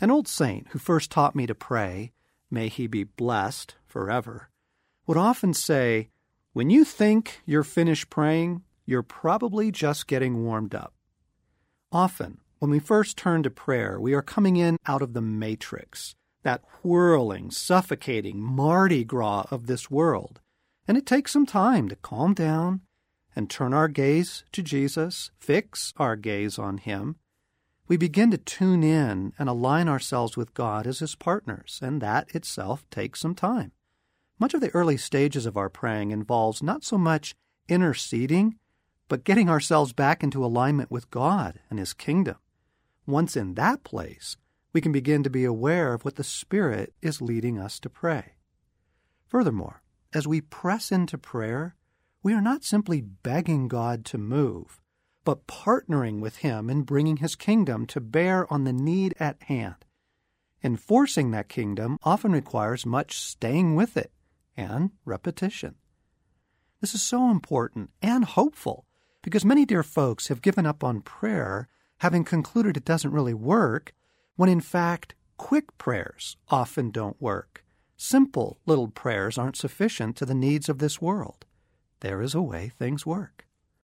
An old saint who first taught me to pray, may he be blessed forever, would often say, When you think you're finished praying, you're probably just getting warmed up. Often, when we first turn to prayer, we are coming in out of the matrix, that whirling, suffocating Mardi Gras of this world. And it takes some time to calm down and turn our gaze to Jesus, fix our gaze on Him. We begin to tune in and align ourselves with God as His partners, and that itself takes some time. Much of the early stages of our praying involves not so much interceding, but getting ourselves back into alignment with God and His kingdom. Once in that place, we can begin to be aware of what the Spirit is leading us to pray. Furthermore, as we press into prayer, we are not simply begging God to move, but partnering with Him in bringing His kingdom to bear on the need at hand. Enforcing that kingdom often requires much staying with it and repetition. This is so important and hopeful because many dear folks have given up on prayer having concluded it doesn't really work, when in fact, quick prayers often don't work. Simple little prayers aren't sufficient to the needs of this world. There is a way things work.